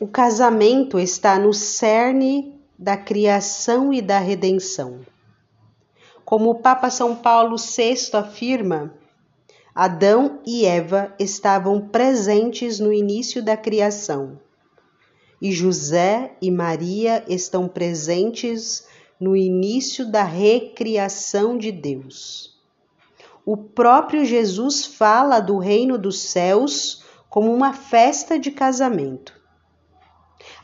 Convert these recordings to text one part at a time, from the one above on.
O casamento está no cerne da criação e da redenção. Como o Papa São Paulo VI afirma, Adão e Eva estavam presentes no início da criação, e José e Maria estão presentes no início da recriação de Deus. O próprio Jesus fala do reino dos céus como uma festa de casamento.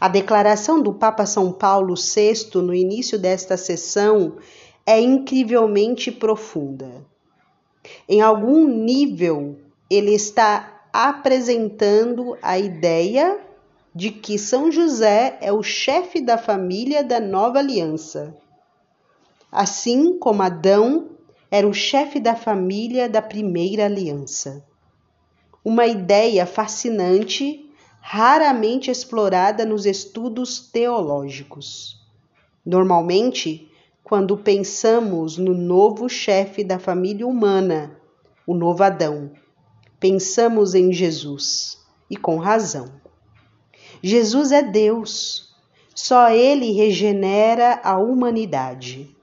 A declaração do Papa São Paulo VI no início desta sessão é incrivelmente profunda. Em algum nível, ele está apresentando a ideia de que São José é o chefe da família da nova aliança. Assim como Adão era o chefe da família da primeira aliança. Uma ideia fascinante raramente explorada nos estudos teológicos. Normalmente, quando pensamos no novo chefe da família humana, o novo Adão, pensamos em Jesus, e com razão. Jesus é Deus, só Ele regenera a humanidade.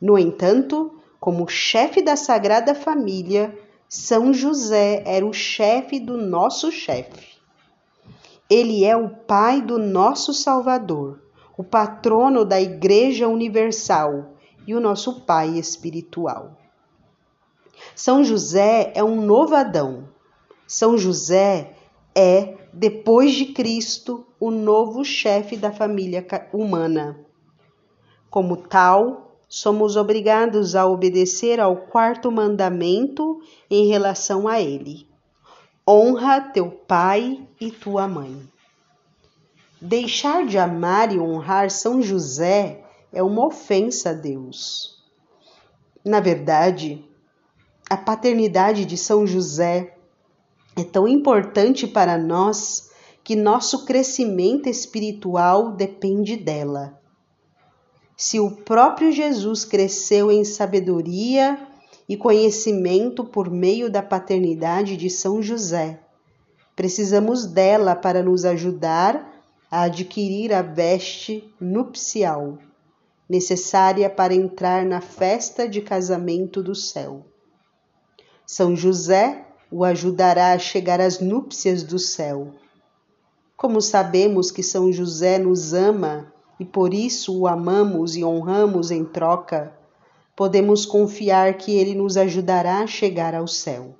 No entanto, como chefe da Sagrada Família, São José era o chefe do nosso chefe. Ele é o Pai do nosso Salvador, o patrono da Igreja Universal e o nosso Pai espiritual. São José é um novo Adão. São José é, depois de Cristo, o novo chefe da família humana. Como tal, somos obrigados a obedecer ao quarto mandamento em relação a ele honra teu pai e tua mãe. Deixar de amar e honrar São José é uma ofensa a Deus. Na verdade, a paternidade de São José é tão importante para nós que nosso crescimento espiritual depende dela. Se o próprio Jesus cresceu em sabedoria e conhecimento por meio da paternidade de São José. Precisamos dela para nos ajudar a adquirir a veste nupcial necessária para entrar na festa de casamento do céu. São José o ajudará a chegar às núpcias do céu. Como sabemos que São José nos ama e por isso o amamos e honramos em troca, podemos confiar que Ele nos ajudará a chegar ao céu.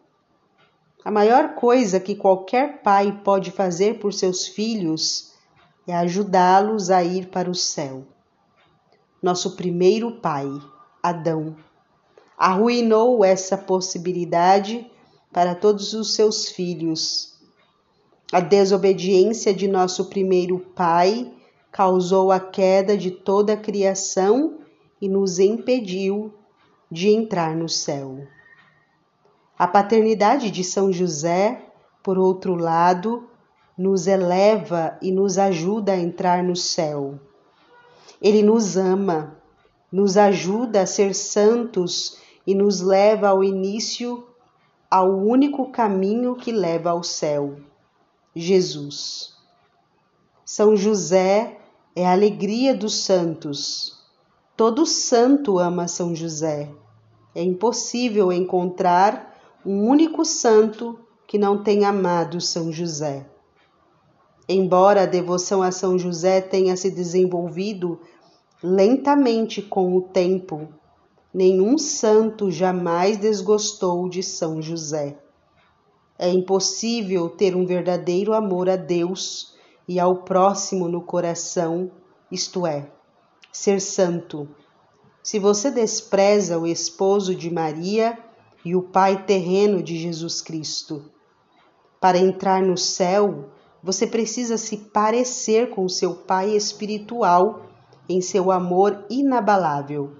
A maior coisa que qualquer pai pode fazer por seus filhos é ajudá-los a ir para o céu. Nosso primeiro pai, Adão, arruinou essa possibilidade para todos os seus filhos. A desobediência de nosso primeiro pai causou a queda de toda a criação e nos impediu de entrar no céu. A paternidade de São José, por outro lado, nos eleva e nos ajuda a entrar no céu. Ele nos ama, nos ajuda a ser santos e nos leva ao início ao único caminho que leva ao céu, Jesus. São José é a alegria dos santos, Todo santo ama São José. É impossível encontrar um único santo que não tenha amado São José. Embora a devoção a São José tenha se desenvolvido lentamente com o tempo, nenhum santo jamais desgostou de São José. É impossível ter um verdadeiro amor a Deus e ao próximo no coração, isto é, ser santo. Se você despreza o esposo de Maria e o pai terreno de Jesus Cristo, para entrar no céu, você precisa se parecer com seu pai espiritual em seu amor inabalável.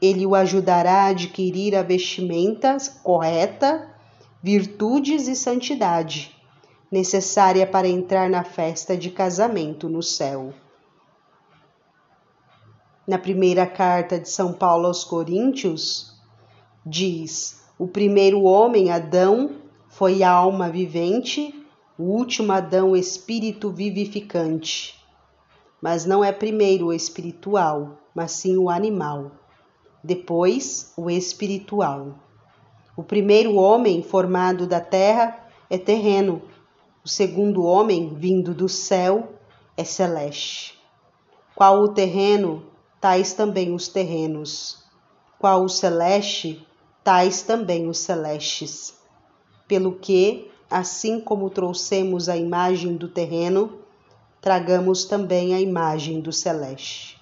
Ele o ajudará a adquirir a vestimenta correta, virtudes e santidade necessária para entrar na festa de casamento no céu. Na primeira carta de São Paulo aos Coríntios, diz: O primeiro homem, Adão, foi alma vivente o último Adão, espírito vivificante. Mas não é primeiro o espiritual, mas sim o animal. Depois, o espiritual. O primeiro homem formado da terra é terreno, o segundo homem vindo do céu é celeste. Qual o terreno, tais também os terrenos. Qual o celeste, tais também os celestes. Pelo que, assim como trouxemos a imagem do terreno, tragamos também a imagem do celeste.